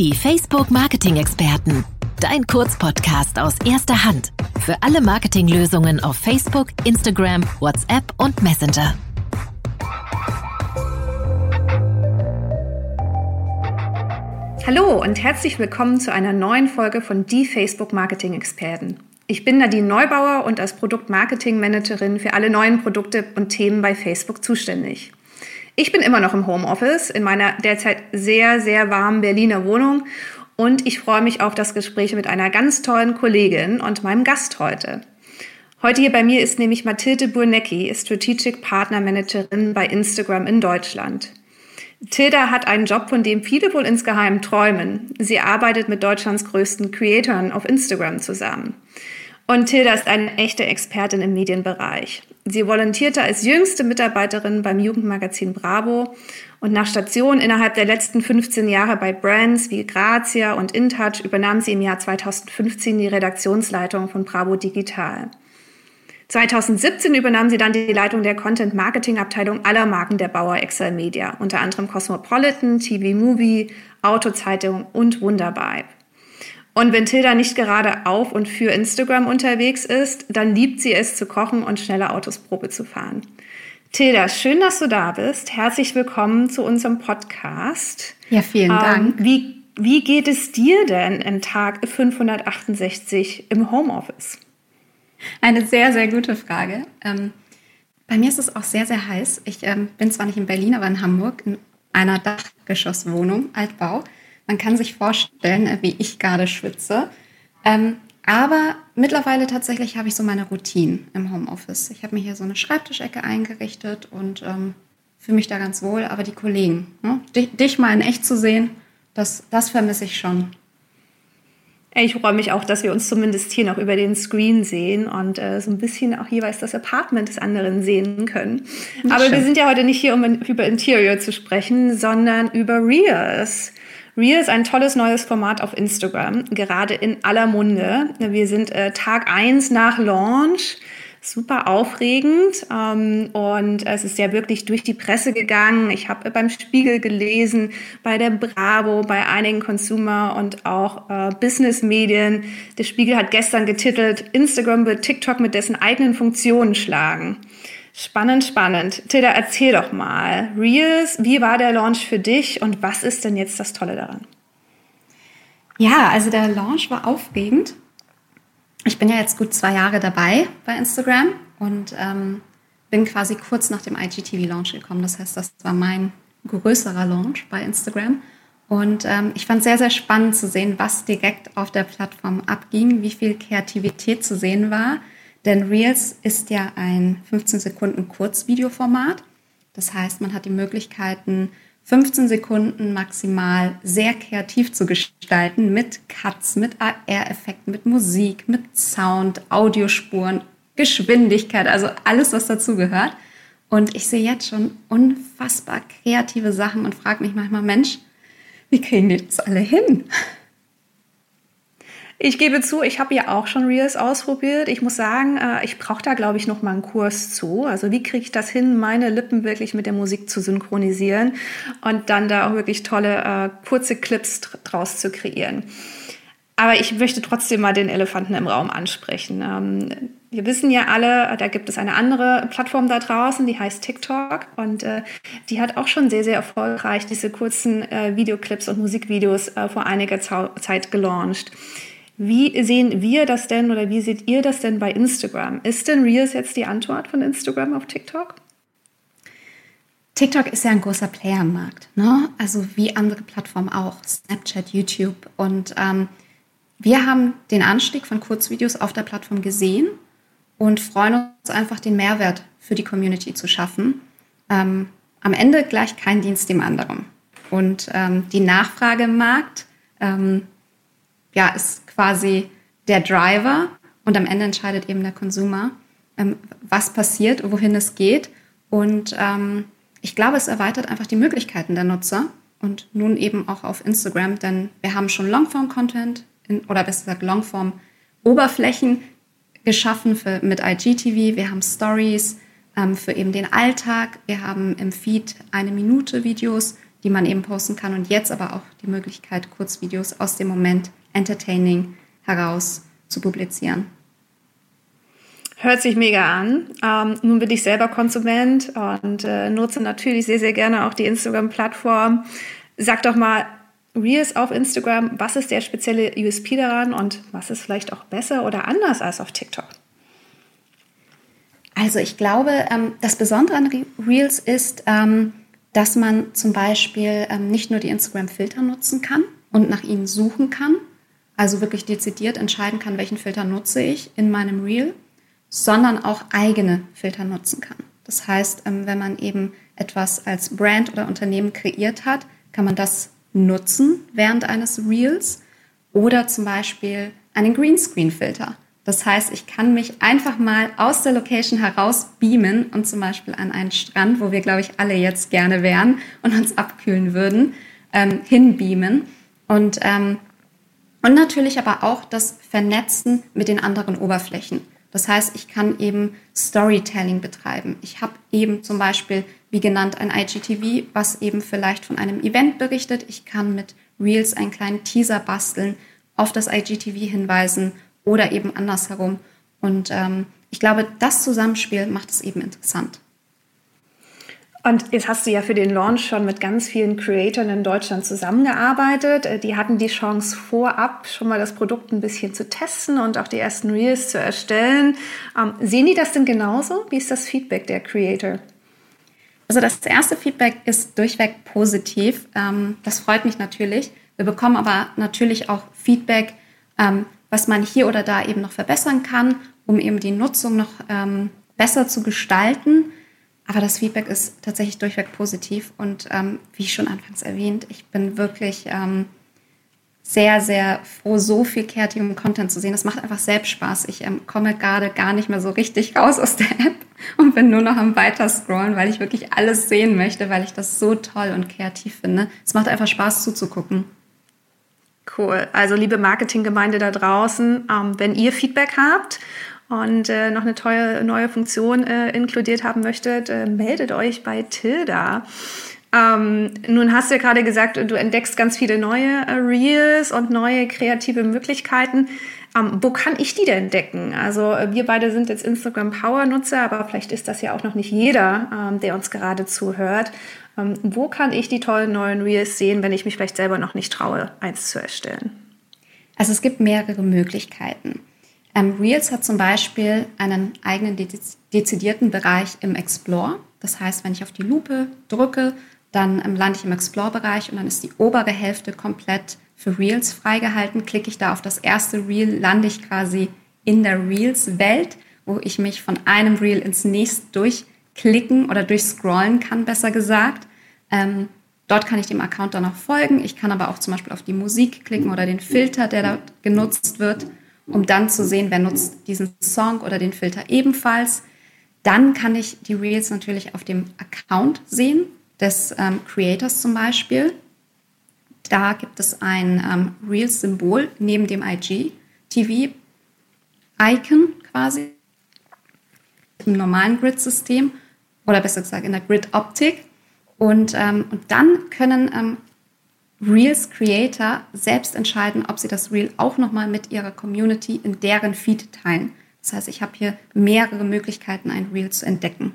Die Facebook Marketing Experten. Dein Kurzpodcast aus erster Hand. Für alle Marketinglösungen auf Facebook, Instagram, WhatsApp und Messenger. Hallo und herzlich willkommen zu einer neuen Folge von Die Facebook Marketing Experten. Ich bin Nadine Neubauer und als Produktmarketing-Managerin für alle neuen Produkte und Themen bei Facebook zuständig. Ich bin immer noch im Homeoffice in meiner derzeit sehr, sehr warmen Berliner Wohnung und ich freue mich auf das Gespräch mit einer ganz tollen Kollegin und meinem Gast heute. Heute hier bei mir ist nämlich Mathilde Burnecki, Strategic Partner Managerin bei Instagram in Deutschland. Tilda hat einen Job, von dem viele wohl insgeheim träumen. Sie arbeitet mit Deutschlands größten Creatoren auf Instagram zusammen. Und Tilda ist eine echte Expertin im Medienbereich. Sie volontierte als jüngste Mitarbeiterin beim Jugendmagazin Bravo und nach Station innerhalb der letzten 15 Jahre bei Brands wie Grazia und InTouch übernahm sie im Jahr 2015 die Redaktionsleitung von Bravo Digital. 2017 übernahm sie dann die Leitung der Content-Marketing-Abteilung aller Marken der Bauer Excel Media, unter anderem Cosmopolitan, TV Movie, Autozeitung und Wundervibe. Und wenn Tilda nicht gerade auf und für Instagram unterwegs ist, dann liebt sie es zu kochen und schnelle Autos Probe zu fahren. Tilda, schön, dass du da bist. Herzlich willkommen zu unserem Podcast. Ja, vielen Dank. Ähm, wie, wie geht es dir denn im Tag 568 im Homeoffice? Eine sehr, sehr gute Frage. Ähm, bei mir ist es auch sehr, sehr heiß. Ich ähm, bin zwar nicht in Berlin, aber in Hamburg in einer Dachgeschosswohnung, Altbau. Man kann sich vorstellen, äh, wie ich gerade schwitze. Ähm, aber mittlerweile tatsächlich habe ich so meine Routine im Homeoffice. Ich habe mir hier so eine Schreibtischecke eingerichtet und ähm, fühle mich da ganz wohl. Aber die Kollegen, ne? dich, dich, mal in echt zu sehen, das, das vermisse ich schon. Ich freue mich auch, dass wir uns zumindest hier noch über den Screen sehen und äh, so ein bisschen auch jeweils das Apartment des anderen sehen können. Aber schön. wir sind ja heute nicht hier, um über Interior zu sprechen, sondern über Reels. Ein tolles neues Format auf Instagram, gerade in aller Munde. Wir sind äh, Tag eins nach Launch super aufregend ähm, und es ist ja wirklich durch die Presse gegangen. Ich habe beim Spiegel gelesen, bei der Bravo, bei einigen Consumer und auch äh, Business-Medien. Der Spiegel hat gestern getitelt, Instagram wird TikTok mit dessen eigenen Funktionen schlagen. Spannend, spannend. Tilda, erzähl doch mal. Reels, wie war der Launch für dich und was ist denn jetzt das Tolle daran? Ja, also der Launch war aufregend. Ich bin ja jetzt gut zwei Jahre dabei bei Instagram und ähm, bin quasi kurz nach dem IGTV-Launch gekommen. Das heißt, das war mein größerer Launch bei Instagram. Und ähm, ich fand es sehr, sehr spannend zu sehen, was direkt auf der Plattform abging, wie viel Kreativität zu sehen war denn Reels ist ja ein 15 Sekunden Kurzvideoformat. Das heißt, man hat die Möglichkeiten, 15 Sekunden maximal sehr kreativ zu gestalten mit Cuts, mit AR-Effekten, mit Musik, mit Sound, Audiospuren, Geschwindigkeit, also alles, was dazugehört. Und ich sehe jetzt schon unfassbar kreative Sachen und frage mich manchmal, Mensch, wie kriegen die das alle hin? Ich gebe zu, ich habe ja auch schon Reels ausprobiert. Ich muss sagen, äh, ich brauche da, glaube ich, noch mal einen Kurs zu. Also wie kriege ich das hin, meine Lippen wirklich mit der Musik zu synchronisieren und dann da auch wirklich tolle äh, kurze Clips draus zu kreieren. Aber ich möchte trotzdem mal den Elefanten im Raum ansprechen. Ähm, wir wissen ja alle, da gibt es eine andere Plattform da draußen, die heißt TikTok und äh, die hat auch schon sehr, sehr erfolgreich diese kurzen äh, Videoclips und Musikvideos äh, vor einiger Zeit gelauncht. Wie sehen wir das denn oder wie seht ihr das denn bei Instagram? Ist denn Reels jetzt die Antwort von Instagram auf TikTok? TikTok ist ja ein großer Player im Markt, ne? also wie andere Plattformen auch, Snapchat, YouTube. Und ähm, wir haben den Anstieg von Kurzvideos auf der Plattform gesehen und freuen uns einfach, den Mehrwert für die Community zu schaffen. Ähm, am Ende gleich kein Dienst dem anderen. Und ähm, die Nachfrage im Markt ähm, ja, ist quasi der Driver und am Ende entscheidet eben der Konsumer, ähm, was passiert, wohin es geht. Und ähm, ich glaube, es erweitert einfach die Möglichkeiten der Nutzer und nun eben auch auf Instagram, denn wir haben schon Longform-Content oder besser gesagt Longform-Oberflächen geschaffen für, mit IGTV. Wir haben Stories ähm, für eben den Alltag. Wir haben im Feed eine Minute Videos, die man eben posten kann und jetzt aber auch die Möglichkeit, Kurzvideos aus dem Moment entertaining heraus zu publizieren. Hört sich mega an. Ähm, nun bin ich selber Konsument und äh, nutze natürlich sehr, sehr gerne auch die Instagram-Plattform. Sag doch mal, Reels auf Instagram, was ist der spezielle USP daran und was ist vielleicht auch besser oder anders als auf TikTok? Also ich glaube, ähm, das Besondere an Reels ist, ähm, dass man zum Beispiel ähm, nicht nur die Instagram-Filter nutzen kann und nach ihnen suchen kann, also wirklich dezidiert entscheiden kann, welchen Filter nutze ich in meinem Reel, sondern auch eigene Filter nutzen kann. Das heißt, ähm, wenn man eben etwas als Brand oder Unternehmen kreiert hat, kann man das nutzen während eines Reels oder zum Beispiel einen Greenscreen-Filter. Das heißt, ich kann mich einfach mal aus der Location heraus beamen und zum Beispiel an einen Strand, wo wir, glaube ich, alle jetzt gerne wären und uns abkühlen würden, ähm, hinbeamen. Und, ähm, und natürlich aber auch das Vernetzen mit den anderen Oberflächen. Das heißt, ich kann eben Storytelling betreiben. Ich habe eben zum Beispiel, wie genannt, ein IGTV, was eben vielleicht von einem Event berichtet. Ich kann mit Reels einen kleinen Teaser basteln, auf das IGTV hinweisen oder eben andersherum. Und ähm, ich glaube, das Zusammenspiel macht es eben interessant. Und jetzt hast du ja für den Launch schon mit ganz vielen Creatoren in Deutschland zusammengearbeitet. Äh, die hatten die Chance vorab schon mal das Produkt ein bisschen zu testen und auch die ersten Reels zu erstellen. Ähm, sehen die das denn genauso? Wie ist das Feedback der Creator? Also das erste Feedback ist durchweg positiv. Ähm, das freut mich natürlich. Wir bekommen aber natürlich auch Feedback, ähm, was man hier oder da eben noch verbessern kann, um eben die Nutzung noch ähm, besser zu gestalten. Aber das Feedback ist tatsächlich durchweg positiv. Und ähm, wie schon anfangs erwähnt, ich bin wirklich ähm, sehr, sehr froh, so viel kreativen Content zu sehen. Das macht einfach selbst Spaß. Ich ähm, komme gerade gar nicht mehr so richtig raus aus der App und bin nur noch am Weiterscrollen, weil ich wirklich alles sehen möchte, weil ich das so toll und kreativ finde. Es macht einfach Spaß zuzugucken. Cool. Also liebe Marketinggemeinde da draußen, ähm, wenn ihr Feedback habt und äh, noch eine tolle neue Funktion äh, inkludiert haben möchtet, äh, meldet euch bei Tilda. Ähm, nun hast du ja gerade gesagt, du entdeckst ganz viele neue äh, Reels und neue kreative Möglichkeiten. Ähm, wo kann ich die denn entdecken? Also äh, wir beide sind jetzt Instagram Power Nutzer, aber vielleicht ist das ja auch noch nicht jeder, ähm, der uns gerade zuhört. Ähm, wo kann ich die tollen neuen Reels sehen, wenn ich mich vielleicht selber noch nicht traue, eins zu erstellen? Also es gibt mehrere Möglichkeiten. Ähm, Reels hat zum Beispiel einen eigenen dezidierten Bereich im Explore. Das heißt, wenn ich auf die Lupe drücke, dann ähm, lande ich im Explore-Bereich und dann ist die obere Hälfte komplett für Reels freigehalten. Klicke ich da auf das erste Reel, lande ich quasi in der Reels-Welt, wo ich mich von einem Reel ins nächste durchklicken oder durchscrollen kann, besser gesagt. Ähm, dort kann ich dem Account dann auch folgen. Ich kann aber auch zum Beispiel auf die Musik klicken oder den Filter, der dort genutzt wird um dann zu sehen, wer nutzt diesen Song oder den Filter ebenfalls. Dann kann ich die Reels natürlich auf dem Account sehen, des ähm, Creators zum Beispiel. Da gibt es ein ähm, Reels-Symbol neben dem IG-TV-Icon quasi im normalen Grid-System oder besser gesagt in der Grid-Optik. Und, ähm, und dann können ähm, Reels Creator selbst entscheiden, ob sie das Reel auch nochmal mit ihrer Community in deren Feed teilen. Das heißt, ich habe hier mehrere Möglichkeiten, ein Reel zu entdecken.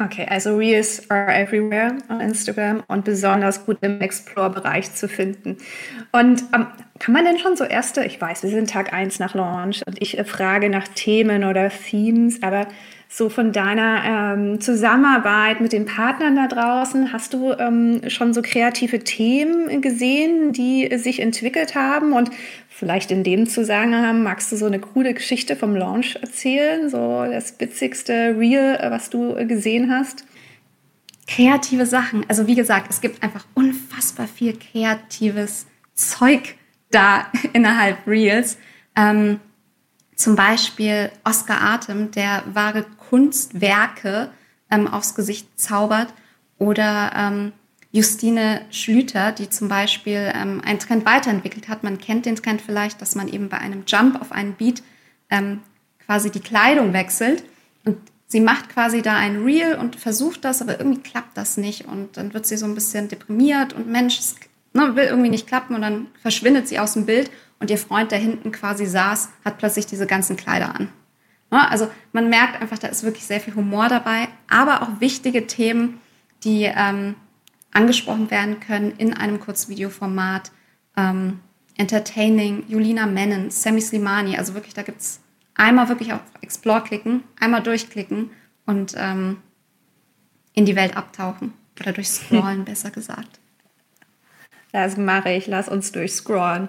Okay, also Reels are everywhere on Instagram und besonders gut im Explore-Bereich zu finden. Und ähm, kann man denn schon so erste, ich weiß, wir sind Tag 1 nach Launch und ich äh, frage nach Themen oder Themes, aber so von deiner ähm, Zusammenarbeit mit den Partnern da draußen, hast du ähm, schon so kreative Themen gesehen, die sich entwickelt haben? Und vielleicht in dem Zusammenhang magst du so eine coole Geschichte vom Launch erzählen, so das witzigste Reel, äh, was du äh, gesehen hast? Kreative Sachen. Also wie gesagt, es gibt einfach unfassbar viel kreatives Zeug da innerhalb Reels. Ähm, zum Beispiel Oscar Atem, der wahre Kunstwerke ähm, aufs Gesicht zaubert. Oder ähm, Justine Schlüter, die zum Beispiel ähm, einen Trend weiterentwickelt hat. Man kennt den Trend vielleicht, dass man eben bei einem Jump auf einen Beat ähm, quasi die Kleidung wechselt. Und sie macht quasi da ein Reel und versucht das, aber irgendwie klappt das nicht. Und dann wird sie so ein bisschen deprimiert und Mensch, es ne, will irgendwie nicht klappen und dann verschwindet sie aus dem Bild und ihr Freund, der hinten quasi saß, hat plötzlich diese ganzen Kleider an. Ne, also man merkt einfach, da ist wirklich sehr viel Humor dabei, aber auch wichtige Themen, die ähm, angesprochen werden können in einem Kurzvideoformat. Ähm, Entertaining, Julina Mennen, Sammy Slimani, also wirklich, da gibt es einmal wirklich auf Explore klicken, einmal durchklicken und ähm, in die Welt abtauchen oder durchscrollen, besser gesagt. Das mache ich, lass uns durchscrollen.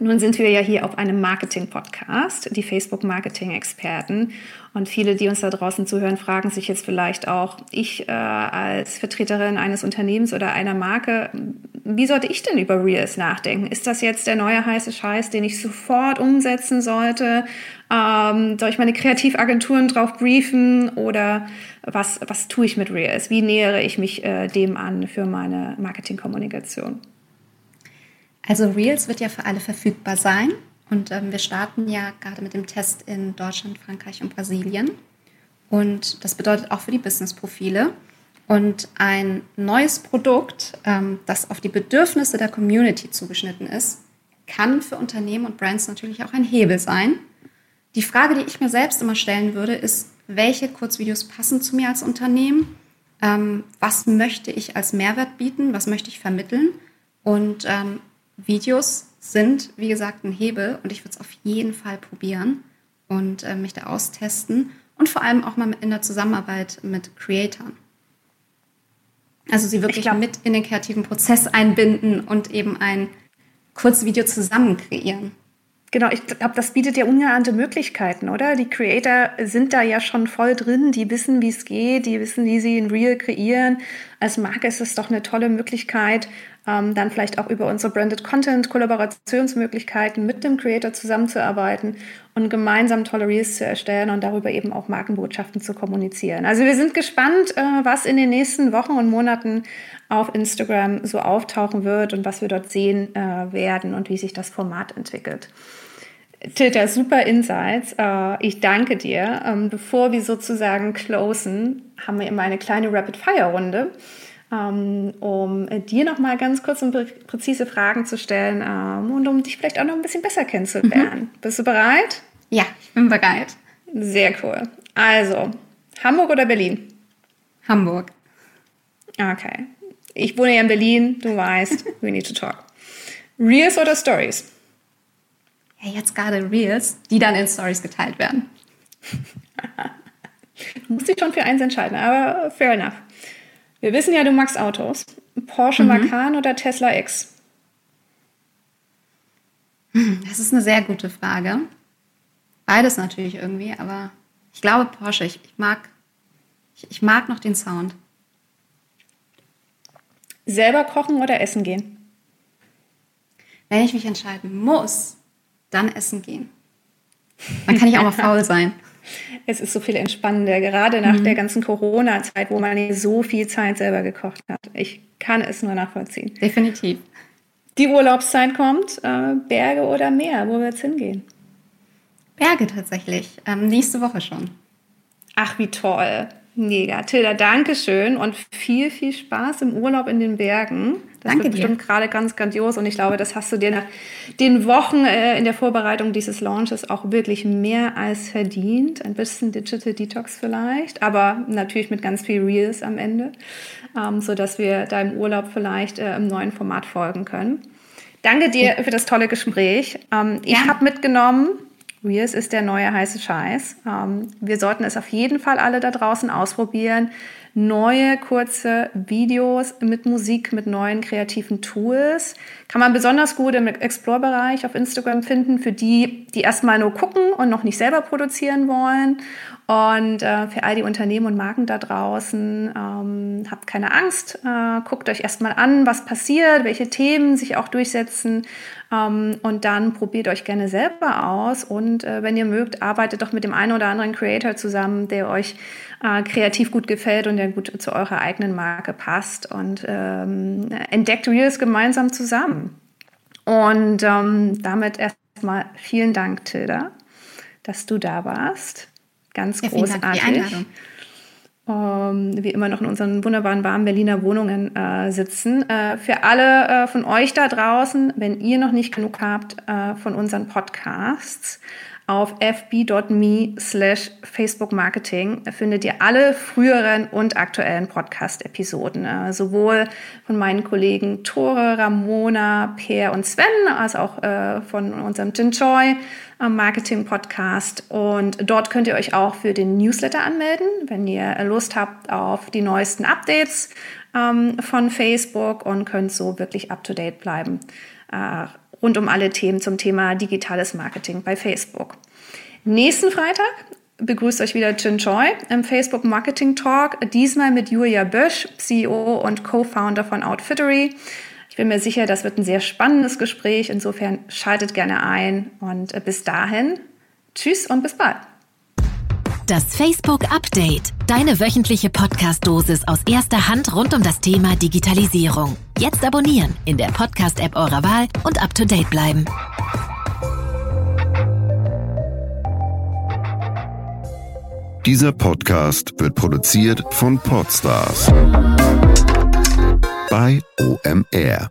Nun sind wir ja hier auf einem Marketing-Podcast, die Facebook-Marketing-Experten. Und viele, die uns da draußen zuhören, fragen sich jetzt vielleicht auch, ich äh, als Vertreterin eines Unternehmens oder einer Marke, wie sollte ich denn über Reels nachdenken? Ist das jetzt der neue heiße Scheiß, den ich sofort umsetzen sollte? Ähm, soll ich meine Kreativagenturen drauf briefen oder was, was tue ich mit Reels? Wie nähere ich mich äh, dem an für meine Marketingkommunikation? Also Reels wird ja für alle verfügbar sein und ähm, wir starten ja gerade mit dem Test in Deutschland, Frankreich und Brasilien. Und das bedeutet auch für die Business-Profile. Und ein neues Produkt, ähm, das auf die Bedürfnisse der Community zugeschnitten ist, kann für Unternehmen und Brands natürlich auch ein Hebel sein. Die Frage, die ich mir selbst immer stellen würde, ist, welche Kurzvideos passen zu mir als Unternehmen? Ähm, was möchte ich als Mehrwert bieten? Was möchte ich vermitteln? Und ähm, Videos sind, wie gesagt, ein Hebel und ich würde es auf jeden Fall probieren und äh, mich da austesten und vor allem auch mal in der Zusammenarbeit mit Creatoren. Also sie wirklich glaub, mit in den kreativen Prozess einbinden und eben ein Kurzvideo zusammen kreieren. Genau, ich glaube, das bietet ja ungeahnte Möglichkeiten, oder? Die Creator sind da ja schon voll drin, die wissen, wie es geht, die wissen, wie sie ein Reel kreieren. Als Marke ist es doch eine tolle Möglichkeit, ähm, dann vielleicht auch über unsere Branded Content Kollaborationsmöglichkeiten mit dem Creator zusammenzuarbeiten und gemeinsam tolle Reels zu erstellen und darüber eben auch Markenbotschaften zu kommunizieren. Also wir sind gespannt, äh, was in den nächsten Wochen und Monaten auf Instagram so auftauchen wird und was wir dort sehen äh, werden und wie sich das Format entwickelt. Tilda, super Insights. Äh, ich danke dir. Ähm, bevor wir sozusagen closen, haben wir immer eine kleine Rapid-Fire-Runde. Ähm, um dir noch mal ganz kurz und präzise Fragen zu stellen ähm, und um dich vielleicht auch noch ein bisschen besser kennenzulernen. Mhm. Bist du bereit? Ja, ich bin bereit. Sehr cool. Also, Hamburg oder Berlin? Hamburg. Okay. Ich wohne ja in Berlin, du weißt, we need to talk. Reels oder Stories? Ja, jetzt gerade Reels, die dann in Stories geteilt werden. du musst dich schon für eins entscheiden, aber fair enough. Wir wissen ja, du magst Autos. Porsche mhm. Macan oder Tesla X? Das ist eine sehr gute Frage. Beides natürlich irgendwie, aber ich glaube Porsche. Ich, ich mag, ich, ich mag noch den Sound. Selber kochen oder essen gehen? Wenn ich mich entscheiden muss, dann essen gehen. Dann kann ich auch mal faul sein. Es ist so viel entspannender, gerade nach mhm. der ganzen Corona-Zeit, wo man so viel Zeit selber gekocht hat. Ich kann es nur nachvollziehen. Definitiv. Die Urlaubszeit kommt, äh, Berge oder Meer, wo wird es hingehen? Berge tatsächlich, ähm, nächste Woche schon. Ach, wie toll. Mega. Tilda, danke schön und viel, viel Spaß im Urlaub in den Bergen. Das Danke wird bestimmt dir. gerade ganz grandios und ich glaube, das hast du dir nach den Wochen äh, in der Vorbereitung dieses Launches auch wirklich mehr als verdient. Ein bisschen Digital Detox vielleicht, aber natürlich mit ganz viel Reels am Ende, ähm, sodass wir deinem Urlaub vielleicht äh, im neuen Format folgen können. Danke dir für das tolle Gespräch. Ähm, ich habe mitgenommen, Reels ist der neue heiße Scheiß. Ähm, wir sollten es auf jeden Fall alle da draußen ausprobieren neue kurze Videos mit Musik, mit neuen kreativen Tools. Kann man besonders gut im Explore-Bereich auf Instagram finden, für die, die erstmal nur gucken und noch nicht selber produzieren wollen. Und äh, für all die Unternehmen und Marken da draußen, ähm, habt keine Angst, äh, guckt euch erstmal an, was passiert, welche Themen sich auch durchsetzen ähm, und dann probiert euch gerne selber aus und äh, wenn ihr mögt, arbeitet doch mit dem einen oder anderen Creator zusammen, der euch äh, kreativ gut gefällt und der gut zu eurer eigenen Marke passt und ähm, entdeckt Reels gemeinsam zusammen. Und ähm, damit erstmal vielen Dank, Tilda, dass du da warst. Ganz ja, großartig. Dank für die Einladung. Ähm, wie immer noch in unseren wunderbaren warmen Berliner Wohnungen äh, sitzen. Äh, für alle äh, von euch da draußen, wenn ihr noch nicht genug habt äh, von unseren Podcasts, auf fb.me slash Facebook Marketing findet ihr alle früheren und aktuellen Podcast-Episoden, äh, sowohl von meinen Kollegen Tore, Ramona, Per und Sven, als auch äh, von unserem Jin Choi Marketing-Podcast. Und dort könnt ihr euch auch für den Newsletter anmelden, wenn ihr Lust habt auf die neuesten Updates ähm, von Facebook und könnt so wirklich up-to-date bleiben. Rund um alle Themen zum Thema digitales Marketing bei Facebook. Nächsten Freitag begrüßt euch wieder Jin Choi im Facebook Marketing Talk, diesmal mit Julia Bösch, CEO und Co-Founder von Outfittery. Ich bin mir sicher, das wird ein sehr spannendes Gespräch. Insofern schaltet gerne ein und äh, bis dahin, tschüss und bis bald. Das Facebook Update. Deine wöchentliche Podcast-Dosis aus erster Hand rund um das Thema Digitalisierung. Jetzt abonnieren in der Podcast-App eurer Wahl und up to date bleiben. Dieser Podcast wird produziert von Podstars bei OMR.